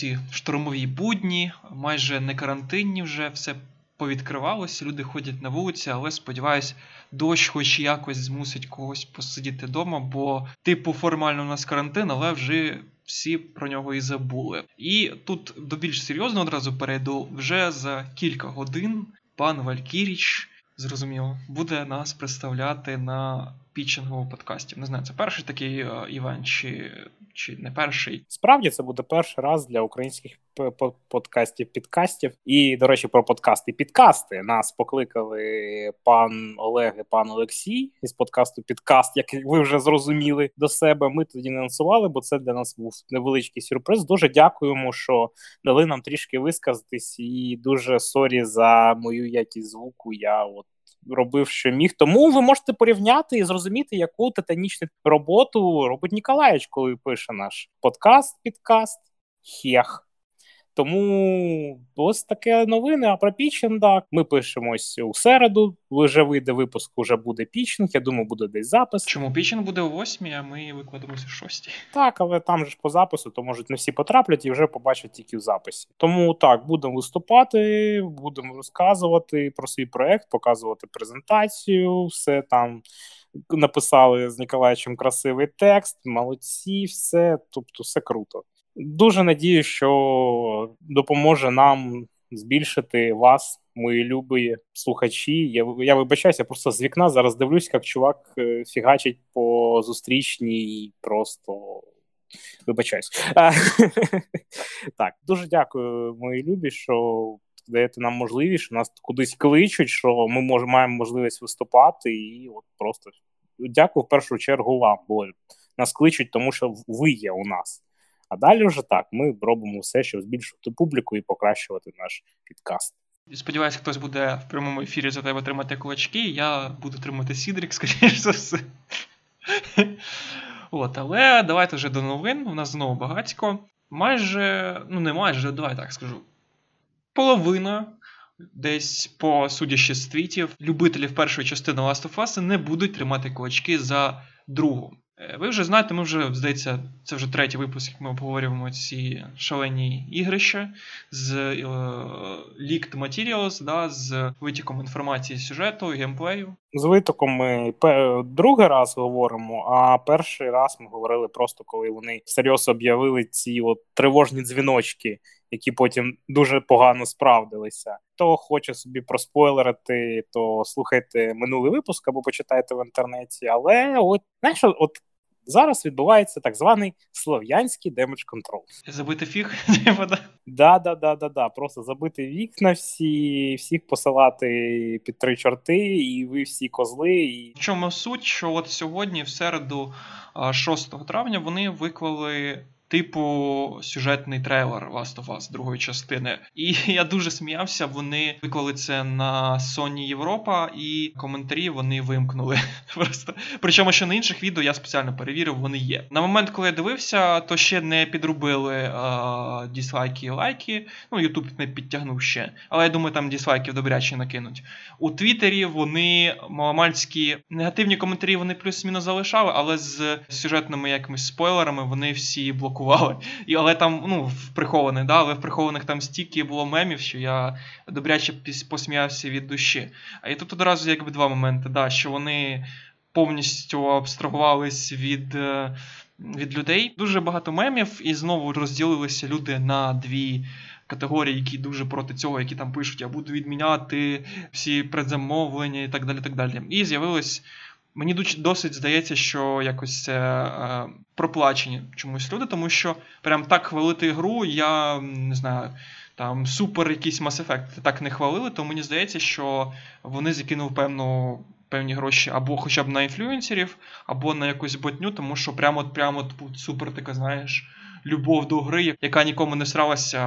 Ці штормові будні, майже не карантинні вже все повідкривалося, люди ходять на вулиці, але сподіваюсь, дощ хоч якось змусить когось посидіти вдома, бо, типу, формально у нас карантин, але вже всі про нього і забули. І тут до більш серйозно одразу перейду вже за кілька годин пан Валькіріч, зрозуміло, буде нас представляти на пітчинговому подкасті. Не знаю, це перший такий е, івент, чи чи не перший. Справді це буде перший раз для українських подкастів підкастів. І, до речі, про подкасти підкасти нас покликали пан Олег і пан Олексій із подкасту Підкаст, як ви вже зрозуміли до себе. Ми тоді не анонсували, бо це для нас був невеличкий сюрприз. Дуже дякуємо, що дали нам трішки висказатись, і дуже sorry за мою якість звуку. Я от робив, що міг. Тому ви можете порівняти і зрозуміти, яку титанічну роботу робить Ніколаєч, коли пише наш подкаст, підкаст, хех. Тому ось таке новини. А про пічинг, так, ми пишемось у середу. Вже вийде випуск, вже буде пічинг. Я думаю, буде десь запис. Чому пічинг буде о 8, а ми викладемося о 6? Так, але там же ж по запису, то можуть не всі потраплять і вже побачать тільки в записі. Тому так, будемо виступати, будемо розказувати про свій проект, показувати презентацію, все там. Написали з Ніколаєчем красивий текст, молодці, все, тобто все круто. Дуже надію, що допоможе нам збільшити вас, мої любі слухачі. Я я вибачаюся, просто з вікна зараз дивлюсь, як чувак е, фігачить по зустрічній просто. Вибачаюсь. Так, дуже дякую, мої любі, що даєте нам можливість, що нас кудись кличуть, що ми мож, маємо можливість виступати, і от просто дякую в першу чергу вам, бо нас кличуть, тому що ви є у нас. А далі вже так, ми робимо все, щоб збільшувати публіку і покращувати наш підкаст. Сподіваюся, хтось буде в прямому ефірі за тебе тримати кулачки. Я буду тримати Сідрік, скоріш за все. От, але давайте вже до новин. У нас знову багатько. Майже, ну не майже, давай так скажу. Половина, десь по судячи з твітів, любителів першої частини Last of Us не будуть тримати кулачки за другу. Е, ви вже знаєте, ми вже, здається, це вже третій випуск, ми обговорюємо ці шалені ігрища з е, leaked materials, да, з витіком інформації сюжету, геймплею. З витоком ми другий раз говоримо, а перший раз ми говорили просто, коли вони всерйоз об'явили ці от тривожні дзвіночки, які потім дуже погано справдилися. Хто хоче собі проспойлерити, то слухайте минулий випуск або почитайте в інтернеті. Але от знаєш, от Зараз відбувається так званий слов'янський damage control. Забити фіг? Да, да, да, да, да. Просто забити вікна, всі, всіх посилати під три чорти, і ви всі козли. І... В чому суть, що от сьогодні, в середу, 6 травня, вони виклали типу сюжетний трейлер Last of Us другої частини. І я дуже сміявся. Вони виклали це на Sony Європа, і коментарі вони вимкнули. Просто причому, що на інших відео я спеціально перевірив, вони є. На момент, коли я дивився, то ще не підробили а, дізлайки і лайки. Ну, Ютуб не підтягнув ще. Але я думаю, там дізлайків добряче накинуть. У Твіттері вони маломальські негативні коментарі вони плюс-мінус залишали, але з сюжетними якимись спойлерами вони всі блокували блокували. І, Але там, ну, в прихованих, да, але в прихованих там стільки було мемів, що я добряче посміявся від душі. А і тут одразу якби два моменти, да, що вони повністю абстрагувались від. Е, від людей дуже багато мемів, і знову розділилися люди на дві категорії, які дуже проти цього, які там пишуть: я буду відміняти всі предзамовлення і так далі. так далі. І з'явилось Мені досить здається, що якось е, проплачені чомусь люди, тому що прям так хвалити гру, я не знаю, там супер якийсь Mass Effect так не хвалили, то мені здається, що вони закинули певну. Певні гроші або хоча б на інфлюенсерів, або на якусь ботню, тому що прямо прямо супер така, знаєш, любов до гри, яка нікому не сралася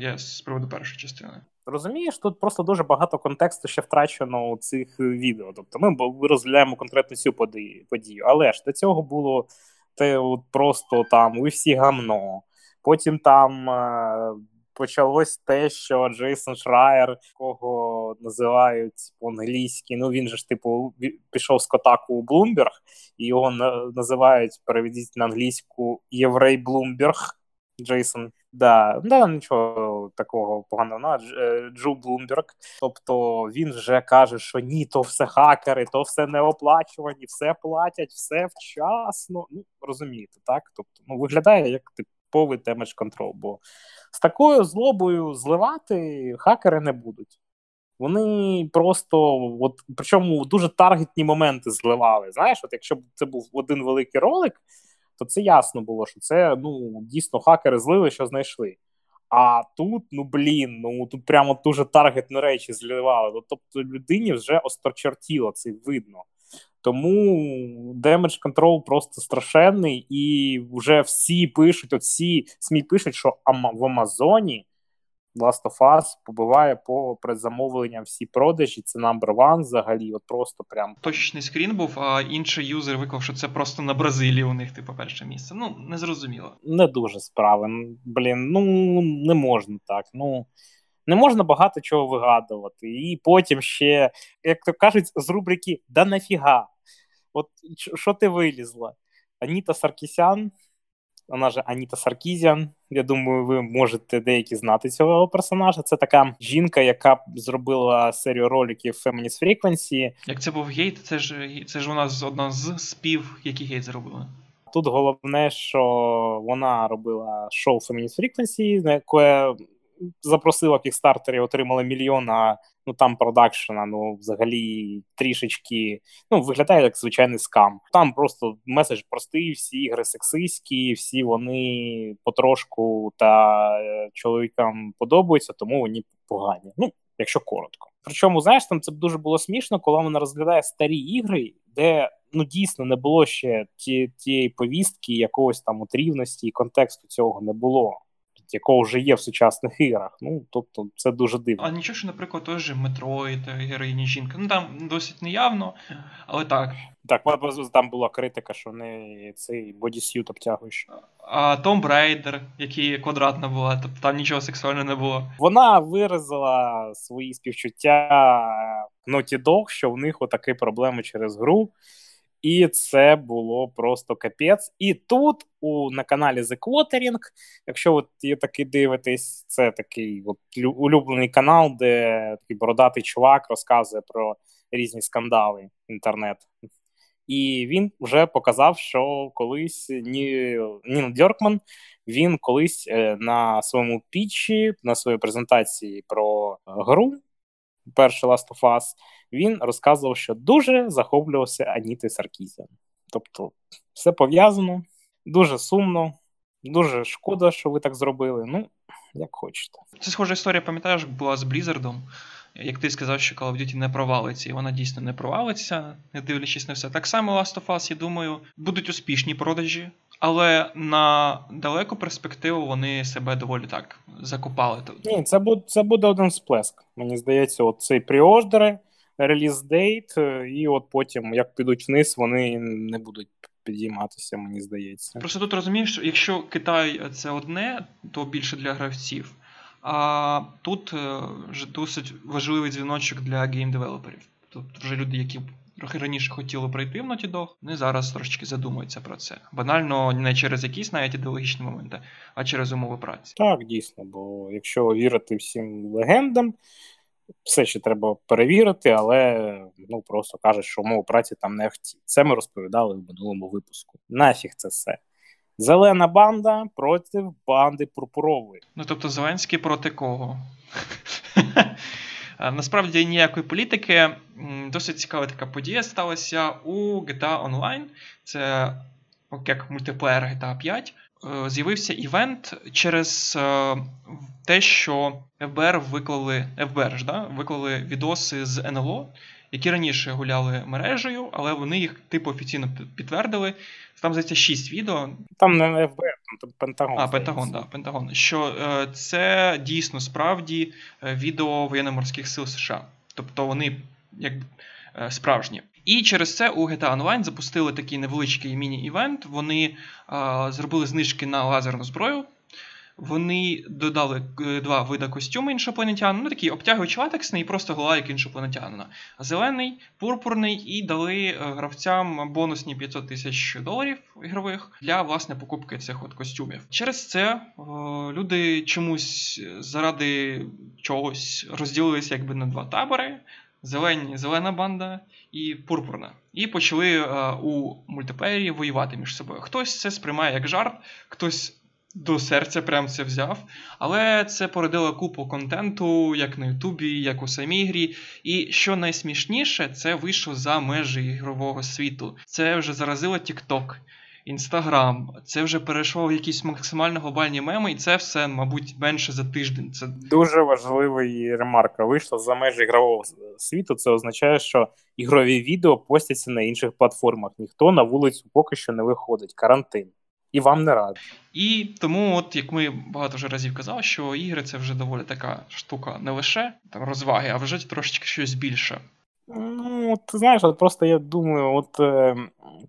я з приводу першої частини. Розумієш, тут просто дуже багато контексту ще втрачено у цих відео. Тобто ми розглядаємо конкретно цю подію. Але ж до цього було те от просто там ви всі гамно. Потім там е, почалось те, що Джейсон Шрайер, кого називають по-англійськи, ну він же ж типу пішов з Kotaku у Блумберг, і його називають переведіть на англійську Єврей Блумберг. Джейсон. Да, да, нічого такого поганого. Ну, Jew Блумберг. Тобто він вже каже, що ні, то все хакери, то все неоплачувані, все платять, все вчасно. Ну, розумієте, так? Тобто, ну, виглядає як типовий damage control. Бо з такою злобою зливати хакери не будуть. Вони просто, от, причому дуже таргетні моменти зливали. Знаєш, от якщо б це був один великий ролик, то це ясно було, що це ну дійсно хакери злили, що знайшли. А тут, ну блін, ну тут прямо дуже таргетні речі зливали. Тобто людині вже осточертіло це видно. Тому damage control просто страшенний, і вже всі пишуть, всі СМІ пишуть, що в Амазоні Last of Us побиває по предзамовленням всі продажі. Це number one взагалі. От просто прям точечний скрін був, а інший юзер виклав, що це просто на Бразилії у них типу перше місце. Ну не зрозуміло. Не дуже справи. Блін, ну не можна так. Ну не можна багато чого вигадувати. І потім ще, як то кажуть, з рубрики Да нафіга. От що ти вилізла? Аніта Саркісян вона же Аніта Саркізян. Я думаю, ви можете деякі знати цього персонажа. Це така жінка, яка зробила серію роликів Feminist Frequency. Як це був гейт, це ж це ж вона одна з спів, які гейт зробили. Тут головне, що вона робила шоу Feminist Frequency, на яке запросила кікстартері, отримала мільйон, а ну там продакшена, ну взагалі трішечки ну виглядає як звичайний скам. Там просто меседж простий, всі ігри сексистські, всі вони потрошку та е, чоловікам подобаються, тому вони погані. Ну, якщо коротко. Причому, знаєш, там це дуже було смішно, коли вона розглядає старі ігри, де ну дійсно не було ще ті, тієї повістки, якогось там от рівності і контексту цього не було якого вже є в сучасних іграх. Ну тобто це дуже дивно. А нічого, що, наприклад, той же Метроїд, героїні жінка. Ну там досить неявно, але так. Так, там була критика, що не цей бодісют обтягуєш. А Том Брейдер, який квадратна була, тобто там нічого сексуального не було. Вона виразила свої співчуття Naughty Dog, що в них отакі проблеми через гру. І це було просто капець. І тут у на каналі The Quartering, якщо от є таки дивитесь, це такий от улюблений канал, де такий бородатий чувак розказує про різні скандали інтернет. І він вже показав, що колись Ні, Нін Дьоркман він колись е, на своєму пічі, на своїй презентації про гру перший Last of Us, він розказував, що дуже захоплювався Аніти Саркізян. Тобто, все пов'язано, дуже сумно, дуже шкода, що ви так зробили. Ну, як хочете. Це схожа історія, пам'ятаєш, була з Блізардом. Як ти сказав, що Call of Duty не провалиться, і вона дійсно не провалиться, не дивлячись на все. Так само Last of Us, я думаю, будуть успішні продажі, але на далеку перспективу вони себе доволі так закопали. Ні, це буде це буде один сплеск. Мені здається, от цей пріордери, release date, і от потім, як підуть вниз, вони не будуть підійматися, мені здається. Просто тут розумієш, що якщо Китай це одне, то більше для гравців. А тут вже досить важливий дзвіночок для game девелоперів. Тобто вже люди, які трохи раніше хотіли пройти в Naughty Dog, вони зараз трошечки задумуються про це. Банально не через якісь навіть ідеологічні моменти, а через умови праці. Так, дійсно, бо якщо вірити всім легендам, все ще треба перевірити, але ну просто кажуть, що умови праці там не ахті. Це ми розповідали в минулому випуску. Нафіг це все. Зелена банда проти банди пурпурової. Ну тобто Зеленський проти кого? Насправді ніякої політики. Досить цікава така подія сталася у GTA Online. Це як мультиплеєр GTA 5. Е, з'явився івент через е, те, що ФБР виклали ФБР ж, да? виклали відоси з НЛО, які раніше гуляли мережею, але вони їх типу офіційно підтвердили. Там здається 6 відео. Там не ФБР, там Пентагон. А, Пентагон, так, Пентагон. Що е, це дійсно справді е, відео воєнно-морських сил США. Тобто вони як е, справжні. І через це у GTA Online запустили такий невеличкий міні-івент. Вони е, зробили знижки на лазерну зброю. Вони додали е, два види костюму іншопланетян, ну такий обтягуючий латексний і просто голова як іншопланетянина. Зелений, пурпурний, і дали е, гравцям бонусні 500 тисяч доларів ігрових для власне покупки цих от костюмів. Через це о, люди чомусь заради чогось розділилися якби на два табори. Зелені, зелена банда і пурпурна. І почали е, у мультиплеєрі воювати між собою. Хтось це сприймає як жарт, хтось до серця прям це взяв. Але це породило купу контенту, як на Ютубі, як у самій грі. І що найсмішніше, це вийшло за межі ігрового світу. Це вже заразило TikTok. Інстаграм, це вже перейшло в якісь максимально глобальні меми, і це все, мабуть, менше за тиждень. Це дуже важливий ремарка. Вийшло за межі ігрового світу. Це означає, що ігрові відео постяться на інших платформах. Ніхто на вулицю поки що не виходить. Карантин. І вам не рад. І тому, от як ми багато вже разів казали, що ігри це вже доволі така штука, не лише там розваги, а вже трошечки щось більше. Ну, ти знаєш, от просто я думаю, от е,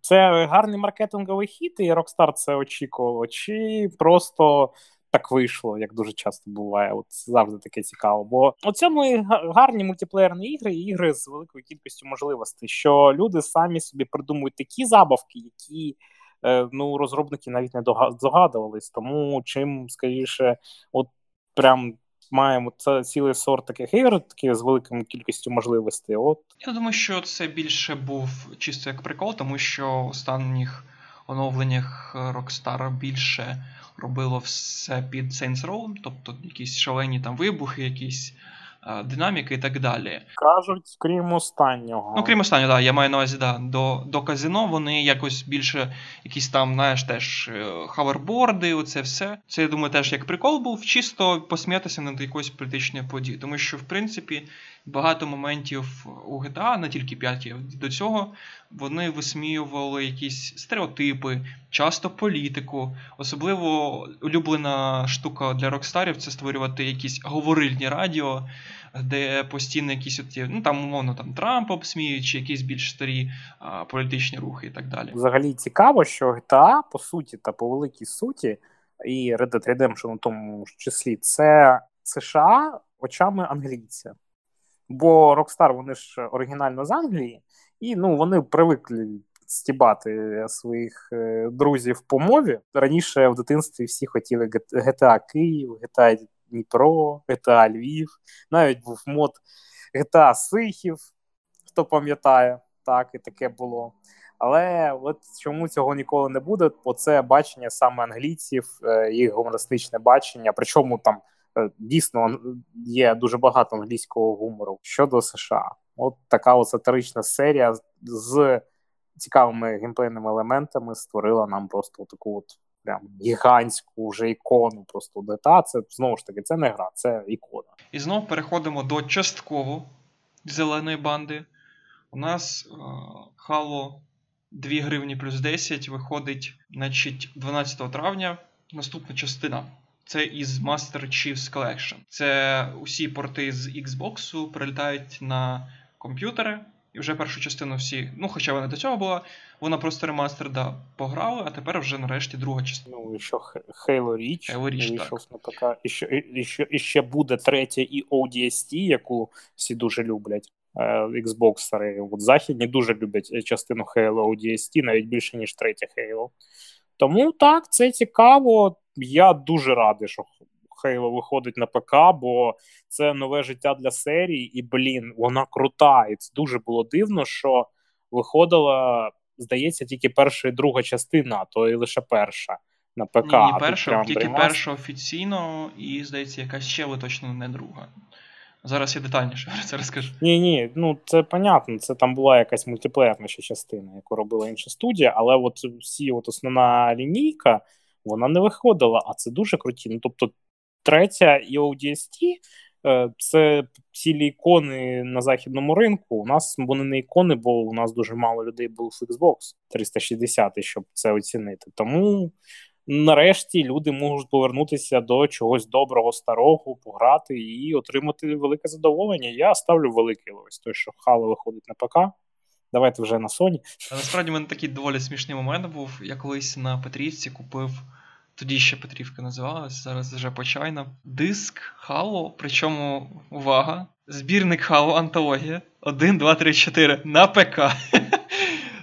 це гарний маркетинговий хід, і Rockstar це очікувало, чи просто так вийшло, як дуже часто буває. От завжди таке цікаво. Бо у цьому і гарні мультиплеєрні ігри, і ігри з великою кількістю можливостей, що люди самі собі придумують такі забавки, які. Е, ну, розробники навіть не догадувались, тому чим скоріше, от прям маємо це цілий сорт таких ігор, такі з великою кількістю можливостей. От я думаю, що це більше був чисто як прикол, тому що в останніх оновленнях Rockstar більше робило все під Saints Row, тобто якісь шалені там вибухи, якісь динаміки і так далі. Кажуть, крім останнього. Ну, крім останнього, да, я маю на увазі, да, до до казино вони якось більше якісь там, знаєш, теж е, хаверборди, оце все. Це я думаю, теж як прикол був, чисто посміятися над якоюсь політичною подією. Тому що, в принципі, багато моментів у GTA, не тільки 5 до цього, вони висміювали якісь стереотипи, часто політику. Особливо улюблена штука для рокстарів це створювати якісь говорильні радіо, де постійно якісь оті, ну там, умовно, там Трамп обсміють, чи якісь більш старі а, політичні рухи і так далі. Взагалі цікаво, що GTA, по суті, та по великій суті, і Red Dead Redemption у тому числі, це США очами англійця. Бо Rockstar, вони ж оригінально з Англії, і ну, вони привикли стібати своїх е, друзів по мові. Раніше в дитинстві всі хотіли GTA Київ, GTA Дніпро, GTA Львів. Навіть був мод GTA Сихів, хто пам'ятає, так, і таке було. Але от чому цього ніколи не буде? Бо це бачення саме англійців, е, їх гумористичне бачення. Причому там е, дійсно є дуже багато англійського гумору щодо США. От така от сатирична серія з цікавими геймплейними елементами створила нам просто таку от прям гігантську вже ікону. Просто дета. Це знову ж таки це не гра, це ікона. І знову переходимо до частково зеленої банди. У нас Halo е, 2 гривні плюс 10 виходить значить, 12 травня. Наступна частина. Це із Master Chiefs Collection. Це усі порти з Xbox прилітають на комп'ютери. І вже першу частину всі, ну хоча вона до цього була, вона просто ремастер, да, пограли, а тепер вже нарешті друга частина. Ну, і що Halo Reach, Halo Reach вийшов на ПК. І ще, і, ще, і ще буде третя і ODST, яку всі дуже люблять. Е, Xbox От західні дуже люблять частину Halo ODST, навіть більше, ніж третя Halo. Тому так, це цікаво. Я дуже радий, що Halo виходить на ПК, бо це нове життя для серії, і блін, вона крута. І це дуже було дивно, що виходила, здається, тільки перша і друга частина, а то і лише перша. На ПК. Ні, перша, тільки ремастер. перша офіційно, і здається, якась ще ви точно не друга. Зараз я детальніше про це розкажу. Ні, ні, ну це понятно. Це там була якась мультиплеєрна ще частина, яку робила інша студія, але от всі от основна лінійка вона не виходила, а це дуже круті. Ну тобто Третя і ODST е, це цілі ікони на західному ринку. У нас вони не ікони, бо у нас дуже мало людей було в Xbox 360, щоб це оцінити. Тому нарешті люди можуть повернутися до чогось доброго, старого, пограти і отримати велике задоволення. Я ставлю великий ось той, що Halo виходить на ПК. Давайте вже на Sony. Насправді в мене такий доволі смішний момент був. Я колись на Петрівці купив тоді ще Петрівка називалась, зараз вже почайна. Диск Хало. причому увага! Збірник Хало, антологія 1, 2, 3, 4 на ПК.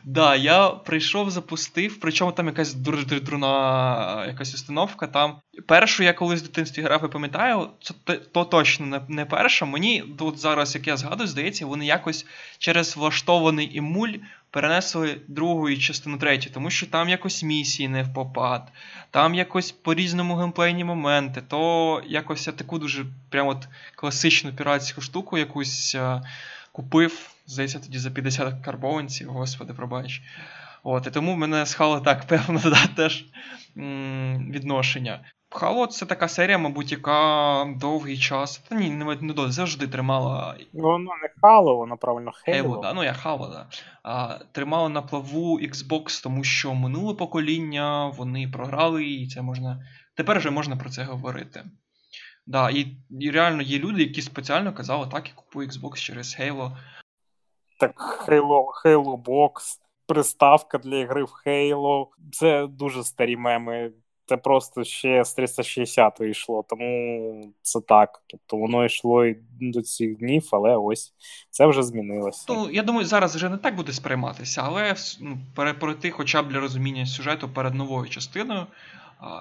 Да, я прийшов, запустив, причому там якась дуже дурна якась установка. Там першу я колись в дитинстві грав, і пам'ятаю, то, то точно не, не перша. Мені тут зараз, як я згадую, здається, вони якось через влаштований імуль перенесли другу і частину третю, тому що там якось місії не в попад, там якось по-різному геймплейні моменти, то якось я таку дуже прям от класичну піратську штуку якусь а, купив. Здається, тоді за 50 карбованців, господи, пробач. От, І тому в мене з Halo так певно да, теж м- відношення. Halo це така серія, мабуть, яка довгий час. Та ні, не, не довго, завжди тримала. Ну, воно не Halo, воно правильно. Halo, да, ну я Halo, да. А, Тримала на плаву Xbox, тому що минуле покоління вони програли, і це можна. Тепер вже можна про це говорити. Да, І і реально є люди, які спеціально казали, так, я купую Xbox через Halo. Так, Halo, Halo Box, приставка для ігри в Halo. Це дуже старі меми. Це просто ще з 360 йшло, тому це так. Тобто воно йшло і до цих днів, але ось це вже змінилося. Ну, я думаю, зараз вже не так буде сприйматися, але ну, перепройти хоча б для розуміння сюжету перед новою частиною,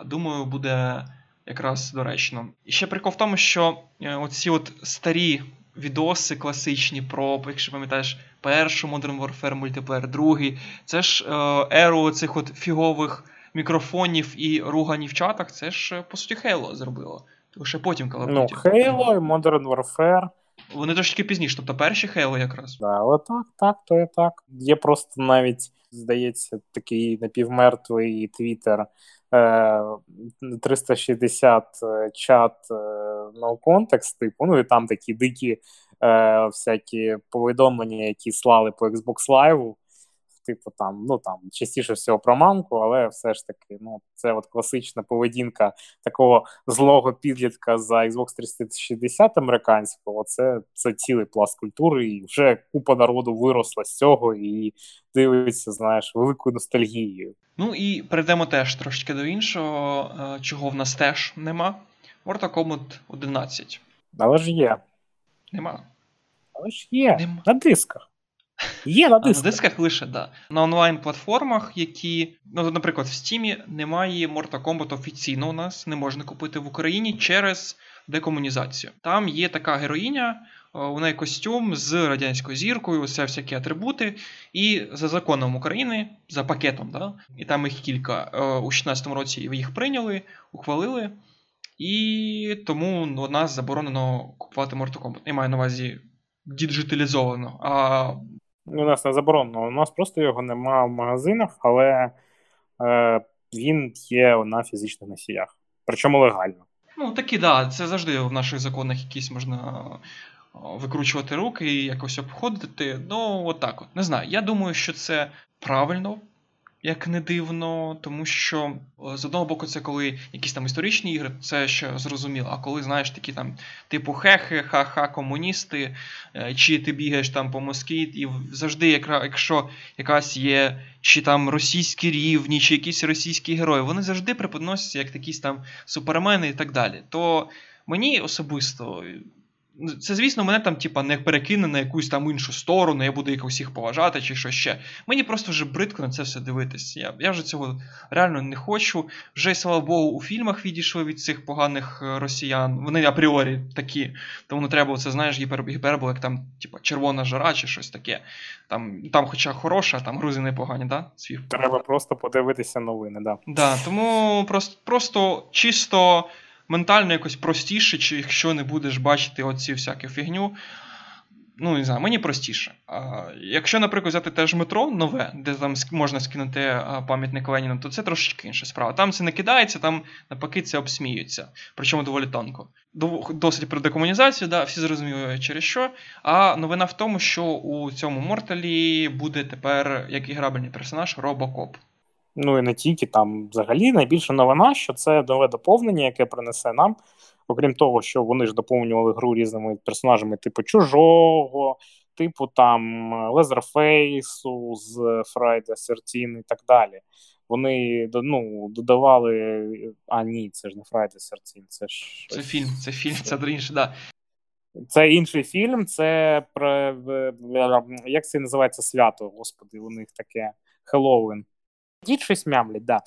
думаю, буде якраз доречно. І ще прикол в тому, що е, оці от старі відоси класичні про, якщо пам'ятаєш, першу Modern Warfare мультиплеєр, другий. Це ж е, еру цих от фігових мікрофонів і руганів в чатах, це ж, е, по суті, Halo зробило. Лише потім коли Ну, Halo і Modern Warfare. Вони трошки пізніше, тобто перші Halo якраз. Да, але так, так, то і так. Є просто навіть, здається, такий напівмертвий твіттер 360 е, чат no context, типу, ну і там такі дикі е, всякі повідомлення, які слали по Xbox Live, типу там, ну там частіше всього про мамку, але все ж таки, ну це от класична поведінка такого злого підлітка за Xbox 360 американського. Це це цілий пласт культури, і вже купа народу виросла з цього і дивиться, знаєш, великою ностальгією. Ну і перейдемо теж трошки до іншого, е, чого в нас теж нема. Mortal Kombat 11. Але ж є. Нема. Але ж є. Нема. На дисках. Є на дисках. На дисках лише, да. На онлайн-платформах, які, ну, наприклад, в Steam немає Mortal Kombat офіційно у нас, не можна купити в Україні через декомунізацію. Там є така героїня, у неї костюм з радянською зіркою, все всякі атрибути. І за законом України, за пакетом, да, і там їх кілька. У 2016 році їх прийняли, ухвалили. І тому у нас заборонено купувати Mortal Kombat. Я маю на увазі діджиталізовано. А... У нас не заборонено. У нас просто його нема в магазинах, але е, він є на фізичних носіях. Причому легально. Ну, такі, да, це завжди в наших законах якісь можна викручувати руки і якось обходити. Ну, отак от. Не знаю. Я думаю, що це правильно як не дивно, тому що з одного боку, це коли якісь там історичні ігри, це ще зрозуміло. А коли знаєш такі там, типу хехи, ха-ха, комуністи, е, чи ти бігаєш там по Москві, і завжди, якщо якась є чи там російські рівні, чи якісь російські герої, вони завжди преподносяться як якісь там супермени і так далі. То мені особисто це, звісно, мене там, типа, не перекине на якусь там іншу сторону, я буду їх усіх поважати чи що ще. Мені просто вже бридко на це все дивитись. Я я вже цього реально не хочу. Вже, слава Богу, у фільмах відійшли від цих поганих е, росіян. Вони апріорі такі. Тому не треба це, знаєш, гіпер, гіпербол, як там, типа, червона жара чи щось таке. Там, там хоча хороша, там грузи непогані, да? Свій. Треба просто подивитися новини, да. Да, Тому просто, просто чисто ментально якось простіше, чи якщо не будеш бачити оці всяку фігню. Ну, не знаю, мені простіше. А, Якщо, наприклад, взяти теж метро нове, де там можна скинути пам'ятник Леніна, то це трошечки інша справа. Там це не кидається, там навпаки це обсміюється. Причому доволі тонко. Досить про декомунізацію, да, всі зрозуміли через що. А новина в тому, що у цьому Морталі буде тепер як іграбельний персонаж Робокоп. Ну і не тільки там взагалі найбільша новина, що це нове доповнення, яке принесе нам, окрім того, що вони ж доповнювали гру різними персонажами, типу чужого, типу там Лезерфейсу з Friday 13 і так далі. вони ну, додавали. А, ні, це ж не Friday 13, це ж. Це фільм, це фільм, це інше, да. Це інший фільм, це про як це називається свято, господи, у них таке Хеллоуін. Дід щось мямлять, да.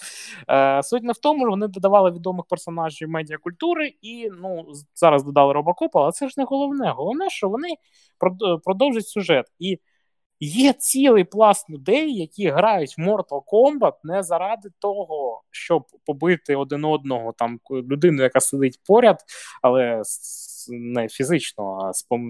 Е, Суть не в тому, що вони додавали відомих персонажів медіакультури і ну, зараз додали Робокопа, але це ж не головне. Головне, що вони продовжують сюжет. І Є цілий пласт людей, які грають в Mortal Kombat не заради того, щоб побити один одного там людину, яка сидить поряд, але не фізично, а спом...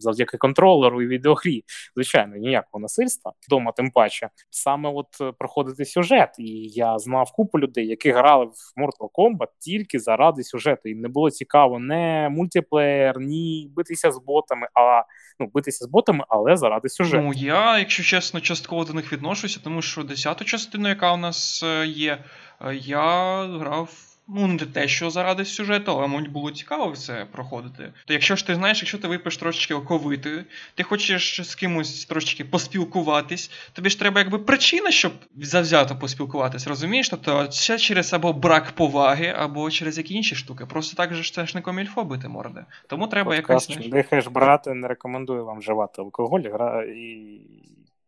завдяки контролеру і відеогрі. Звичайно, ніякого насильства вдома, тим паче саме от проходити сюжет. І я знав купу людей, які грали в Mortal Kombat тільки заради сюжету. Їм не було цікаво не мультиплеєр, ні битися з ботами, а ну битися з ботами, але заради сюжету. Ну я, якщо чесно, частково до них відношуся, тому що десяту частину, яка у нас е, є, е, я грав ну не те, що заради сюжету, але мабуть було цікаво це проходити. То якщо ж ти знаєш, якщо ти випиш трошечки оковити, ти хочеш з кимось трошечки поспілкуватись, тобі ж треба якби причина, щоб завзято поспілкуватись, розумієш? Тобто це через або брак поваги, або через які інші штуки. Просто так же ж це ж не комільфо бити морди. Тому треба Подкаст, якось. Дихаєш брати, не рекомендую вам вживати алкоголь гра і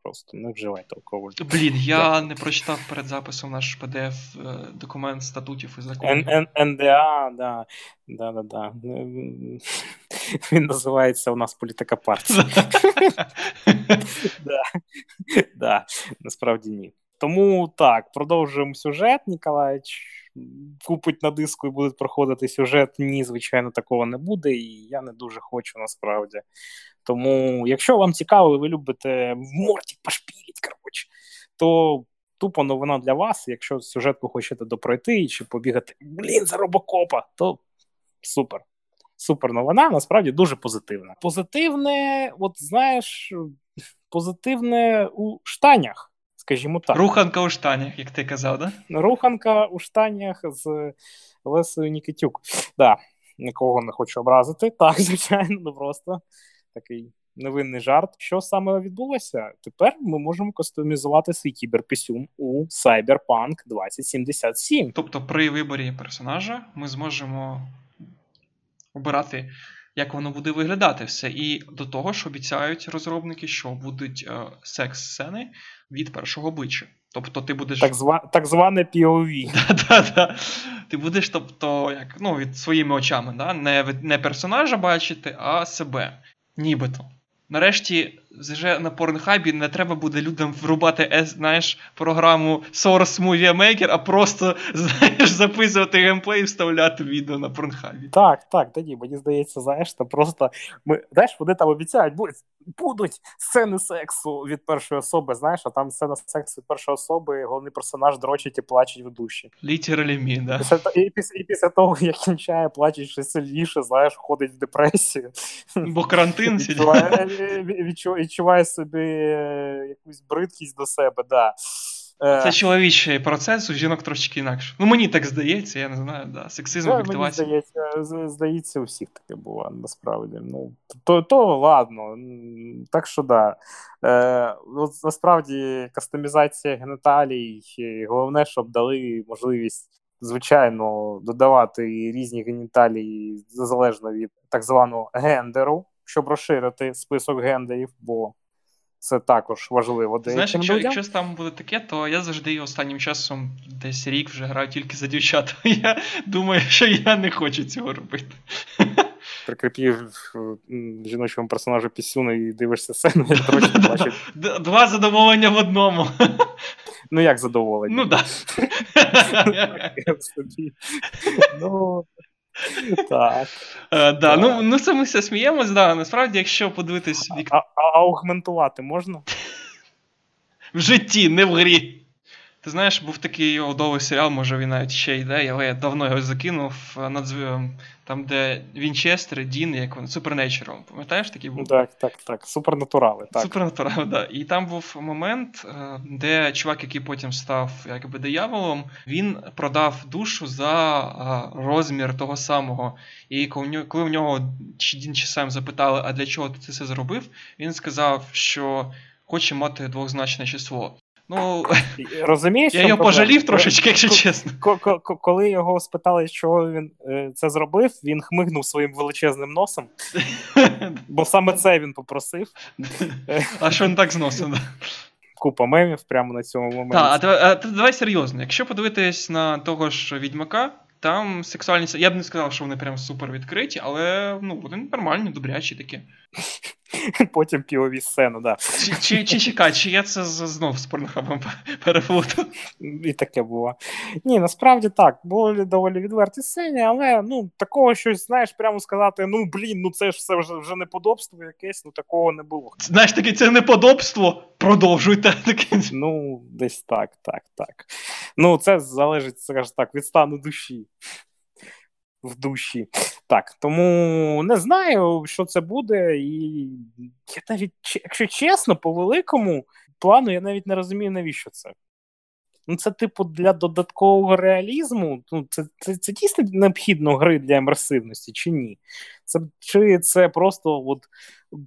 просто не вживайте алкоголь. Блін, я не прочитав перед записом наш PDF е, документ статутів і законів. НДА, да. Да, да, да. Він називається у нас політика партії. Да, Насправді ні. Тому так, продовжуємо сюжет. Ніколаєч купить на диску і буде проходити сюжет. Ні, звичайно, такого не буде, і я не дуже хочу насправді. Тому, якщо вам цікаво, ви любите в морді пошпіліть, коротше, то тупо новина для вас. Якщо сюжетку хочете допройти чи побігати блін за робокопа, то супер. Супер новина, насправді дуже позитивна. Позитивне, от знаєш, позитивне у штанях, скажімо так. Руханка у штанях, як ти казав, да? Руханка у штанях з Лесою Нікітюк. Да, Нікого не хочу образити. Так, звичайно, ну просто такий невинний жарт. Що саме відбулося? Тепер ми можемо кастомізувати свій кіберпісюм у Cyberpunk 2077. Тобто, при виборі персонажа ми зможемо обирати. Як воно буде виглядати все, і до того ж обіцяють розробники, що будуть е, секс-сцени від першого обличчя. Тобто ти будеш. Так зва... так зване POV. Да-да-да. Ти будеш, тобто, як, ну, від своїми очами, да? не не персонажа бачити, а себе. Нібито. Нарешті, вже на порнхабі не треба буде людям врубати знаєш, програму Source Movie Maker, а просто знаєш, записувати геймплей і вставляти відео на порнхабі. Так, так, тоді, мені здається, знаєш, там просто ми знаєш, вони там обіцяють, будуть будуть сцени сексу від першої особи, знаєш, а там сцена сексу від першої особи, головний персонаж дрочить і плачить в душі. Literally me, да. І, після, і після того, як кінчає, плачить ще сильніше, знаєш, входить в депресію. Бо карантин відчуває, відчуває собі е, якусь бридкість до себе, да. Е. Це чоловічий процес, у жінок трошки інакше. Ну, мені так здається, я не знаю, да. сексизм. Мені здається, здається, у всіх таке буває, насправді. Ну, То то ладно. Так що да. Е, от, Насправді, кастомізація генеталій, головне, щоб дали можливість. Звичайно, додавати різні геніталії залежно від так званого гендеру, щоб розширити список гендерів, бо це також важливо. Знаєш, якщо людям. якщо там буде таке, то я завжди останнім часом десь рік вже граю тільки за дівчат. Я думаю, що я не хочу цього робити. Прикріпів жіночому персонажу пісюну і дивишся сцену, як трохи бачить. Два задоволення в одному. Ну, як задоволення? Ну так. Ну, так. Е, да, ну, ну це ми все сміємось, да. Насправді, якщо подивитись. А, а, а аугментувати можна? В житті, не в грі. Ти знаєш, був такий одовий серіал, може він навіть ще йде, але я давно його закинув надзвив, там, де Вінчестер, Дін, як він, Supernatural. Пам'ятаєш такий був? Так, так, так. Супернатурали. так. Супернатурали, так. І там був момент, е, де чувак, який потім став якби дияволом, він продав душу за е, розмір того самого. І коли в нього Дін чи сам запитали, а для чого ти це зробив, він сказав, що хоче мати двозначне число. Ну, Розумієш, я його пожалів трошечки, якщо чесно. Коли його спитали, чого він е, це зробив, він хмигнув своїм величезним носом, бо саме це він попросив. А що він так зносив? Купа мемів прямо на цьому моменті. Так, а давай серйозно. Якщо подивитись на того ж відьмака, там сексуальність. Я б не сказав, що вони прям супер відкриті, але ну, вони нормальні, добрячі такі. Потім півові сцени, да. Чи чи, чи чекай, чи я це знов з порнохабом переплутав? І таке було. Ні, насправді так, були доволі відверті сцені, але ну, такого щось, знаєш, прямо сказати: ну блін, ну це ж все вже вже неподобство якесь, ну такого не було. Знаєш, таке це неподобство, продовжуйте. Ну, десь так, так, так. Ну, це залежить, скажімо так, від стану душі в душі. Так, тому не знаю, що це буде, і я навіть, якщо чесно, по великому плану я навіть не розумію, навіщо це. Ну, це, типу, для додаткового реалізму. Ну, Це це, це дійсно необхідно гри для імерсивності, чи ні? Це, Чи це просто от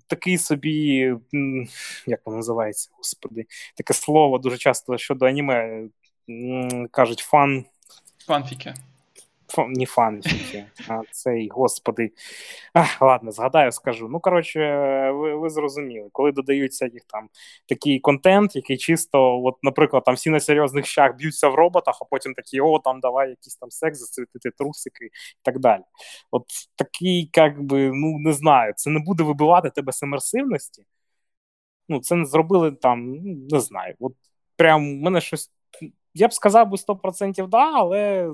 такий собі, як воно називається, господи, таке слово дуже часто щодо аніме кажуть фан. Фанфіки не фанфіки, а цей, господи. Ах, Ладно, згадаю, скажу. Ну, коротше, ви ви зрозуміли, коли додаються їх там такий контент, який чисто, от, наприклад, там всі на серйозних щах б'ються в роботах, а потім такі, о, там давай якийсь там секс, засвітити трусики і так далі. От такий, як би, ну не знаю, це не буде вибивати тебе з імерсивності. Ну, це не зробили там, ну, не знаю. От прям мене щось. Я б сказав би 100% да, але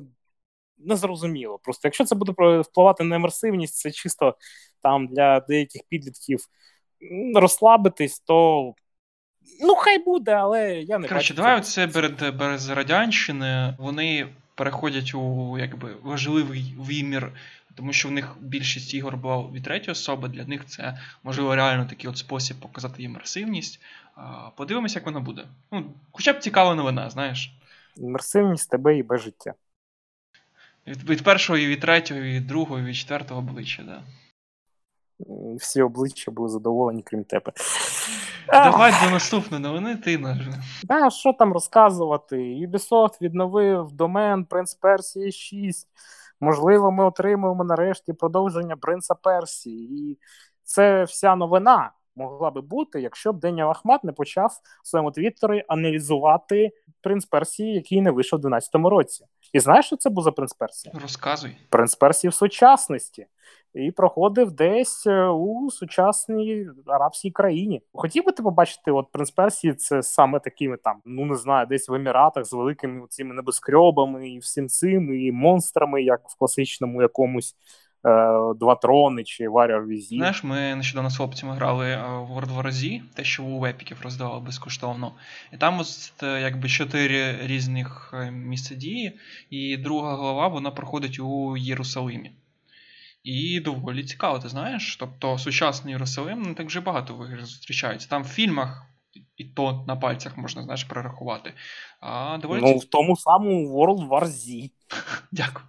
незрозуміло. Просто якщо це буде впливати на імерсивність, це чисто там для деяких підлітків розслабитись, то ну хай буде, але я не Коротше, давай оце перед без радянщини вони переходять у якби важливий вимір. Тому що в них більшість ігор була від третьої особи, для них це можливо реально такий от спосіб показати імерсивність. Подивимося, як вона буде. Ну, Хоча б цікава новина, знаєш. Імерсивність тебе і без життя. Від від першого, і від третього, і від другого, і від четвертого обличчя, да. Всі обличчя були задоволені, крім тебе. Давай до наступної новини, ти нажми. А що там розказувати? Ubisoft відновив домен Принц Персії 6. Можливо, ми отримуємо нарешті продовження Принца Персії. І це вся новина могла би бути, якщо б Деня Ахмат не почав в своєму твіттері аналізувати принц Персії, який не вийшов у 12 році. І знаєш, що це був за принц Персії? Розказуй. Принц Персії в сучасності. І проходив десь е, у сучасній арабській країні. Хотів би ти побачити, от принц Персії це саме такими там, ну не знаю, десь в Еміратах з великими цими небоскребами і всім цим, і монстрами, як в класичному якомусь два трони чи Warrior Візі. Знаєш, ми нещодавно з хлопцями грали е, в World War Z, те, що у епіків роздавали безкоштовно. І там ось е, якби чотири різних місця дії, і друга глава вона проходить у Єрусалимі. І доволі цікаво, ти знаєш. Тобто сучасний Єрусалим не так вже багато зустрічається. Там в фільмах і то на пальцях можна знаєш, перерахувати. А доволі Ну, в тому самому World War Z. Дякую.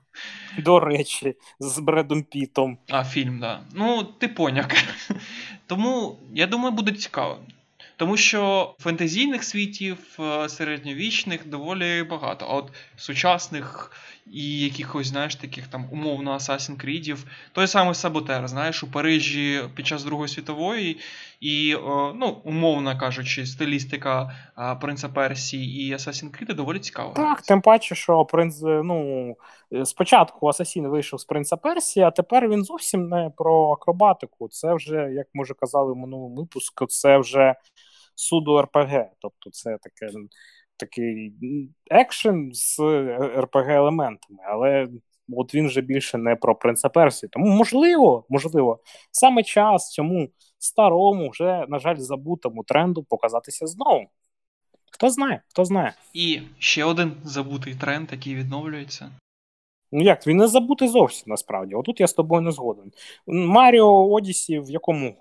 До речі, з Бредом Пітом. А, фільм, так. Да. Ну, ти поняк. Тому, я думаю, буде цікаво. Тому що фентезійних світів е, середньовічних доволі багато. А от сучасних і якихось, знаєш, таких там умовно Assassin's Creed, той самий Саботер, знаєш, у Парижі під час Другої світової, і, ну, умовно кажучи, стилістика Принца Персії і Assassin's Creed доволі цікава. Так, тим паче, що принц, ну, спочатку Асасін вийшов з Принца Персії, а тепер він зовсім не про акробатику. Це вже, як ми вже казали в минулому випуску, це вже суду РПГ. Тобто, це таке такий екшен з rpg елементами, але от він вже більше не про принца Персії. Тому можливо, можливо, саме час цьому старому, вже, на жаль, забутому тренду показатися знову. Хто знає, хто знає. І ще один забутий тренд, який відновлюється. Ну як, він не забутий зовсім насправді. Отут я з тобою не згоден. Маріо Одісі в якому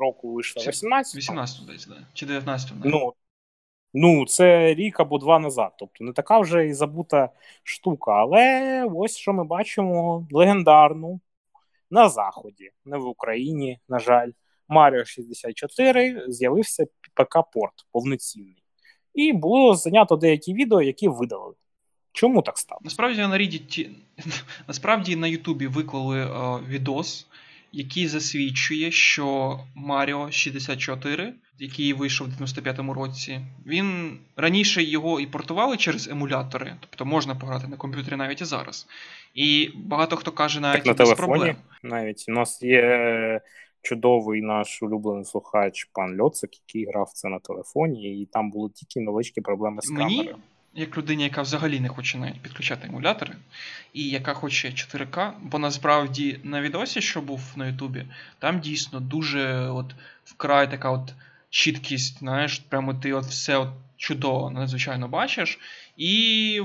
року вийшло? 18 18 десь, да. Чи 19 Ну, Ну, це рік або два назад. Тобто не така вже і забута штука. Але ось що ми бачимо: легендарну на Заході, не в Україні, на жаль, Маріо 64 з'явився ПК-порт повноцінний. і було знято деякі відео, які видалили. Чому так стало? Насправді на Reddit, насправді на Ютубі виклали е, відос, який засвідчує, що Mario 64, який вийшов в 95-му році, він раніше його і портували через емулятори, тобто можна пограти на комп'ютері навіть і зараз. І багато хто каже навіть так на без телефоні проблем. навіть у нас є чудовий наш улюблений слухач пан Льоцик, який грав це на телефоні, і там були тільки невеличкі проблеми з Мені, камерою. Як людині, яка взагалі не хоче навіть підключати емулятори, і яка хоче 4К, бо насправді на відосі, що був на Ютубі, там дійсно дуже от вкрай така от чіткість, знаєш, прямо ти от все от чудово, надзвичайно бачиш. І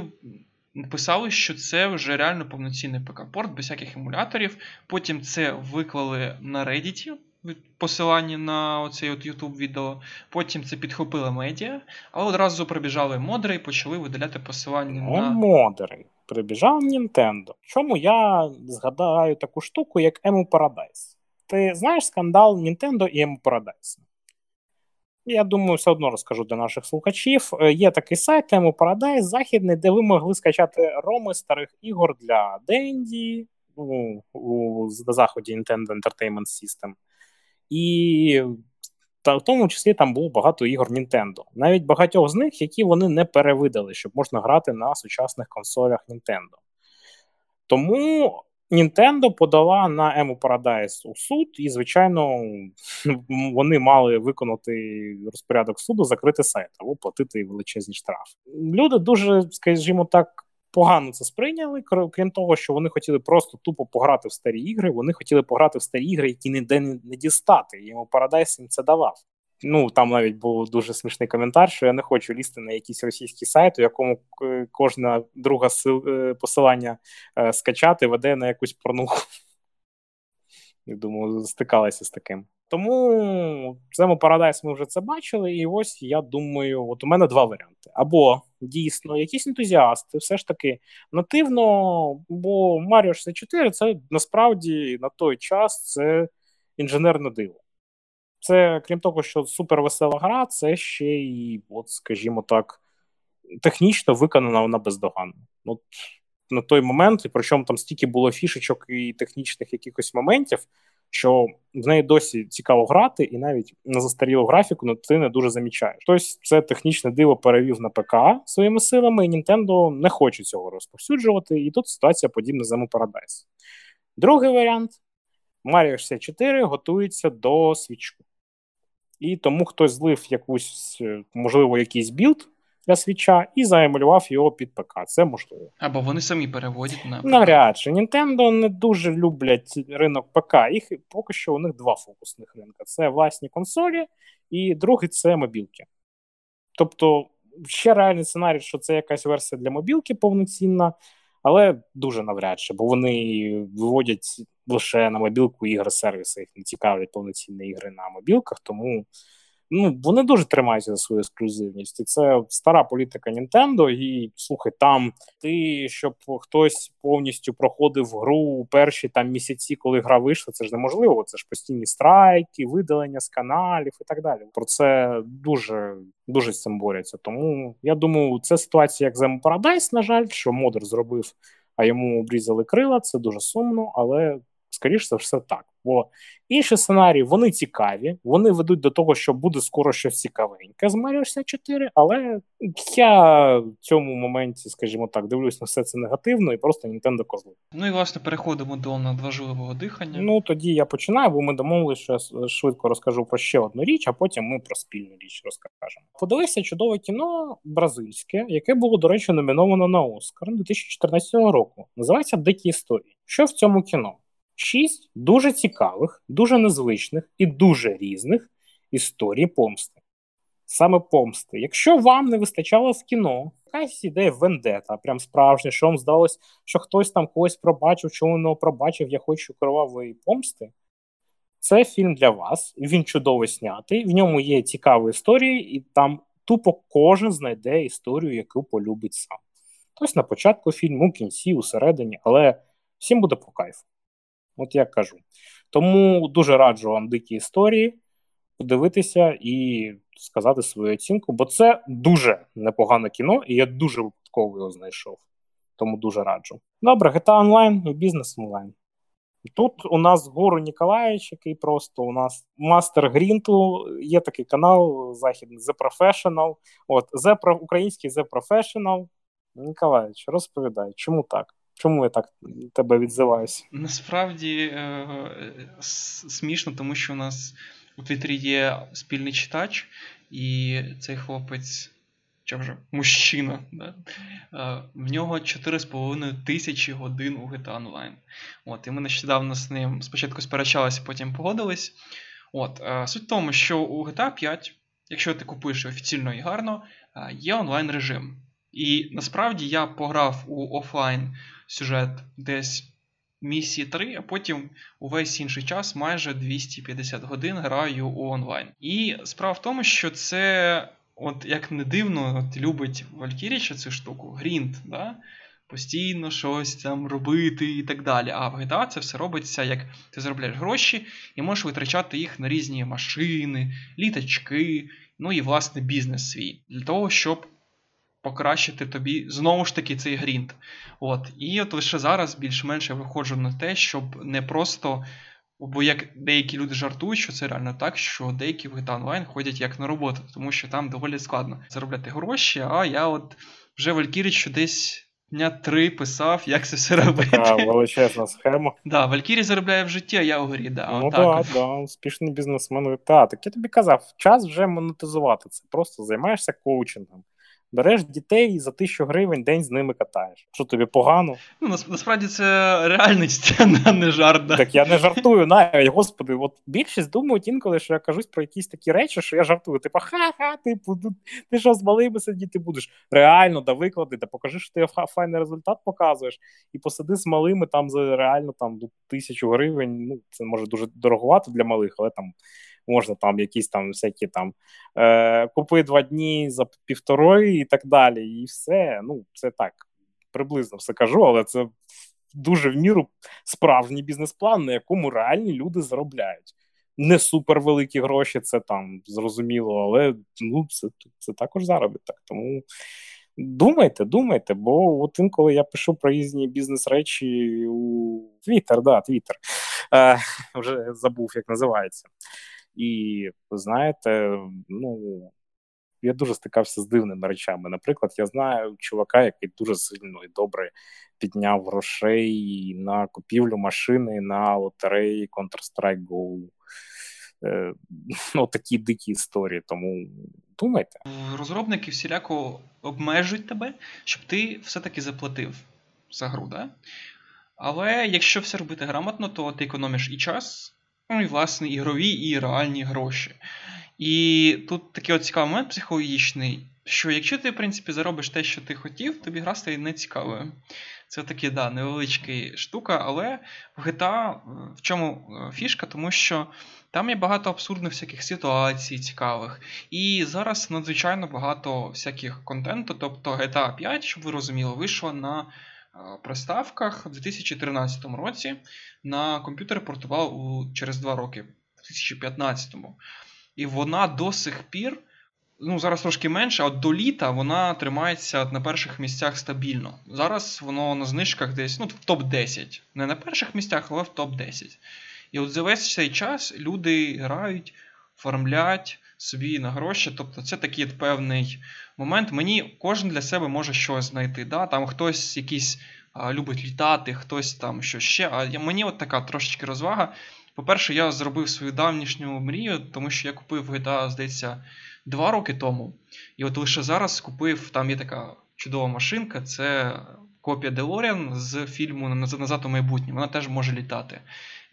писали, що це вже реально повноцінний ПК-порт без всяких емуляторів. Потім це виклали на Reddit, посилання на оцей от YouTube відео. Потім це підхопили медіа, а одразу прибіжали модери і почали видаляти посилання О, на. модери. Прибіжав Нінтендо. Чому я згадаю таку штуку, як Ему Paradise? Ти знаєш скандал Нінтендо і Ему Paradise? Я думаю, все одно розкажу для наших слухачів. Е, Є такий сайт Ему Paradise західний, де ви могли скачати роми старих ігор для Денді ну, у, на заході Nintendo Entertainment System. І та в тому числі там було багато ігор Nintendo. Навіть багатьох з них, які вони не перевидали, щоб можна грати на сучасних консолях Nintendo. Тому Nintendo подала на Ему Paradise у суд, і, звичайно, вони мали виконати розпорядок суду, закрити сайт або платити величезні штрафи. Люди дуже, скажімо так, погано це сприйняли. Крім того, що вони хотіли просто тупо пограти в старі ігри. Вони хотіли пограти в старі ігри, які ніде не дістати. Йому Paradise їм це давав. Ну там навіть був дуже смішний коментар, що я не хочу лізти на якийсь російський сайт, у якому кожна друга е, посилання е, скачати веде на якусь порнуху. Я думаю, стикалися з таким. Тому цьому Paradise ми вже це бачили, і ось я думаю, от у мене два варіанти. Або дійсно якісь ентузіасти, все ж таки нативно, бо Mario 64 це насправді на той час це інженерне диво. Це, крім того, що супервесела гра, це ще й, от, скажімо так, технічно виконана вона бездоганно. От на той момент, і причому там стільки було фішечок і технічних якихось моментів, що в неї досі цікаво грати, і навіть на застарілу графіку ну, ти не дуже замічаєш. Хтось це технічне диво перевів на ПК своїми силами, і Nintendo не хоче цього розповсюджувати, і тут ситуація подібна з Paradise. Другий варіант: Mario 64 готується до Switch у. І тому хтось злив якусь, можливо, якийсь build для Switch а і заемулював його під ПК. Це можливо. Або вони самі переводять на ПК. навряд чи Nintendo не дуже люблять ринок ПК. Їх поки що у них два фокусних ринка: це власні консолі, і другий це мобілки. Тобто, ще реальний сценарій, що це якась версія для мобілки повноцінна, але дуже навряд чи, бо вони виводять лише на мобілку ігри сервіси, їх не цікавлять повноцінні ігри на мобілках, тому ну вони дуже тримаються за свою ексклюзивність. І це стара політика Нінтендо. І слухай, там ти щоб хтось повністю проходив гру перші там місяці, коли гра вийшла, це ж неможливо. Це ж постійні страйки, видалення з каналів і так далі. Про це дуже дуже з цим борються. Тому я думаю, це ситуація як з Paradise, на жаль, що модер зробив. А йому обрізали крила, це дуже сумно, але скоріш за все так. Бо інші сценарії вони цікаві, вони ведуть до того, що буде скоро щось цікавеньке з Mario 64, але я в цьому моменті, скажімо так, дивлюсь на все це негативно і просто Nintendo козли. Ну і власне переходимо до надважливого дихання. Ну тоді я починаю, бо ми домовилися, що я швидко розкажу про ще одну річ, а потім ми про спільну річ розкажемо. Подивися чудове кіно бразильське, яке було, до речі, номіновано на Оскар 2014 року. Називається Дикі історії. Що в цьому кіно? Шість дуже цікавих, дуже незвичних і дуже різних історій помсти. Саме помсти. Якщо вам не вистачало в кіно, якась ідея вендета, прям справжня, що вам здалось, що хтось там когось пробачив, чому не пробачив, я хочу кровавої помсти. Це фільм для вас, він чудово снятий, в ньому є цікаві історії, і там тупо кожен знайде історію, яку полюбить сам. Тобто на початку фільму, у кінці, усередині, але всім буде по кайфу. От я кажу. Тому дуже раджу вам дикі історії. подивитися і сказати свою оцінку, бо це дуже непогане кіно, і я дуже випадково його знайшов. Тому дуже раджу. Добре, GTA онлайн і бізнес онлайн. Тут у нас Гуру Ніколаєвич, який просто у нас мастер Грінту, є такий канал західний The Professional. От, The, Український The Professional. Ніколаєвич, розповідай, чому так? Чому я так тебе відзиваюся? Насправді е- смішно, тому що у нас у Твіттері є спільний читач, і цей хлопець чи вже мужчина. Да? Е, в нього 4,5 тисячі годин у GTA Online. От, І ми нещодавно з ним спочатку сперечалися, потім погодились. От, е, Суть в тому, що у GTA 5, якщо ти купуєш офіційно і гарно, є онлайн режим. І насправді я пограв у офлайн сюжет десь місії 3, а потім увесь інший час, майже 250 годин, граю у онлайн. І справа в тому, що це от як не дивно, от любить Валькіріча цю штуку, Грінт, да? постійно щось там робити і так далі. А в GTA це все робиться, як ти заробляєш гроші і можеш витрачати їх на різні машини, літачки, ну і власне бізнес свій. Для того, щоб покращити тобі знову ж таки цей грінт. От. І от лише зараз більш-менш я виходжу на те, щоб не просто Бо як деякі люди жартують, що це реально так, що деякі в GTA Online ходять як на роботу, тому що там доволі складно заробляти гроші. А я от вже Валькірі десь дня три писав, як це все робити. Така величезна схема. Да, Валькірі заробляє в житті, а я у горі. Да, ну так, да, да, успішний бізнесмен. Та, так я тобі казав, час вже монетизувати це. Просто займаєшся коучингом береш дітей і за тисячу гривень день з ними катаєш. Що тобі погано? Ну насправді це реальність, а не жарт. Да. Так я не жартую навіть, господи. От більшість думають інколи, що я кажусь про якісь такі речі, що я жартую. Типа, ха-ха, типу, ти що з малими сидіти будеш? Реально, да виклади, да покажи, що ти файний результат показуєш, і посади з малими там за реально там тисячу гривень. Ну це може дуже дороговато для малих, але там можна там якісь там всякі там е, купи два дні за півтори і так далі. І все. Ну, це так приблизно все кажу, але це дуже в міру справжній бізнес-план, на якому реальні люди заробляють. Не супер великі гроші, це там зрозуміло, але ну, це це також заробіток. Тому думайте, думайте, бо от інколи я пишу про різні бізнес-речі у Твіттер, да, Твіттер. Е, вже забув, як називається. І знаєте, ну я дуже стикався з дивними речами. Наприклад, я знаю чувака, який дуже сильно і добре підняв грошей на купівлю машини на лотереї Counter-Strike Go. Е, ну, такі дикі історії, тому думайте. Розробники всіляко обмежують тебе, щоб ти все-таки заплатив за гру, да? Але якщо все робити грамотно, то ти економиш і час, ну і власне ігрові і реальні гроші. І тут такий от цікавий момент психологічний, що якщо ти, в принципі, заробиш те, що ти хотів, тобі гра стає не цікавою. Це таки, да, невеличка штука, але в GTA в чому е, фішка? Тому що там є багато абсурдних всяких ситуацій цікавих. І зараз надзвичайно багато всяких контенту. Тобто GTA 5, щоб ви розуміли, вийшла на приставках у 2013 році на комп'ютери портував у, через 2 роки, в 2015-му. І вона до сих пір, ну зараз трошки менше, а от до літа вона тримається на перших місцях стабільно. Зараз воно на знижках десь ну, в топ-10. Не на перших місцях, але в топ-10. І от за весь цей час люди грають, фармлять собі на гроші. Тобто це такий певний момент. Мені кожен для себе може щось знайти. Да? Там хтось якийсь а, любить літати, хтось там що ще. А мені от така трошечки розвага. По-перше, я зробив свою давнішню мрію, тому що я купив GTA, здається, два роки тому. І от лише зараз купив, там є така чудова машинка, це копія DeLorean з фільму Назад у майбутнє. Вона теж може літати.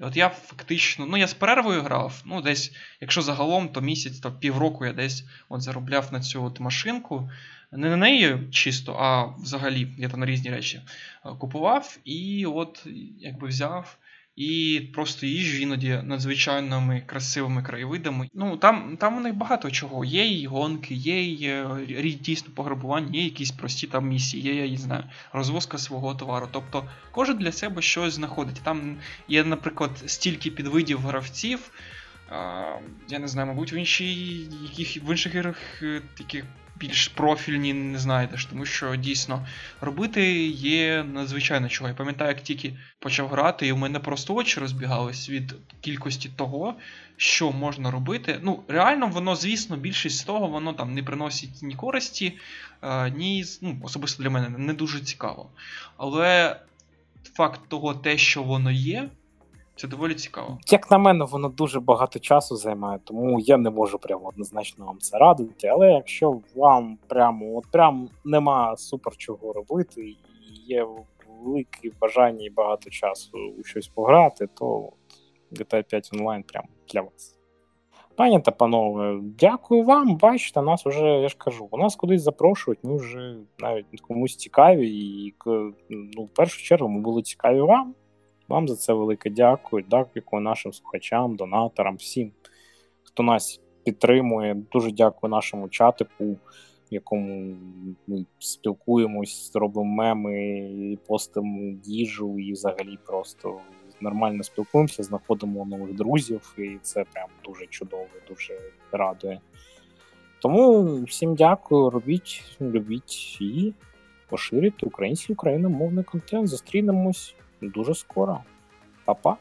От я фактично, ну я з перервою грав, ну десь, якщо загалом, то місяць, то півроку я десь от заробляв на цю от машинку. Не на неї чисто, а взагалі я там на різні речі е, купував і от якби взяв і просто їжджу іноді надзвичайними красивими краєвидами. Ну там там у них багато чого. Є і гонки, є і е, дійсно пограбування, є якісь прості там місії, є, я не знаю, розвозка свого товару. Тобто кожен для себе щось знаходить. Там є, наприклад, стільки підвидів гравців. Я не знаю, мабуть, в іншій яких в інших іграх таких більш профільні не знайдеш, тому що дійсно робити є надзвичайно чого. Я пам'ятаю, як тільки почав грати, і у мене просто очі розбігались від кількості того, що можна робити. Ну, реально, воно, звісно, більшість з того, воно там не приносить ні користі, ні ну, особисто для мене не дуже цікаво. Але факт того, те, що воно є. Це доволі цікаво. Як на мене, воно дуже багато часу займає, тому я не можу прямо однозначно вам це радити. Але якщо вам прямо от прям нема супер чого робити, і є велике бажання і багато часу у щось пограти, то от GTA 5 онлайн прямо для вас. Пані та панове, дякую вам. Бачите, нас вже, я ж кажу, у нас кудись запрошують, ми вже навіть комусь цікаві, і ну, в першу чергу ми були цікаві вам. Вам за це велике дякую. Дякую нашим слухачам, донаторам, всім, хто нас підтримує. Дуже дякую нашому чатику, в якому ми спілкуємось, робимо меми, постимо їжу і взагалі просто нормально спілкуємося, знаходимо нових друзів, і це прям дуже чудово, дуже радує. Тому всім дякую, робіть, любіть і поширюйте український україномовний контент. Зустрінемось дуже скоро. Па-па!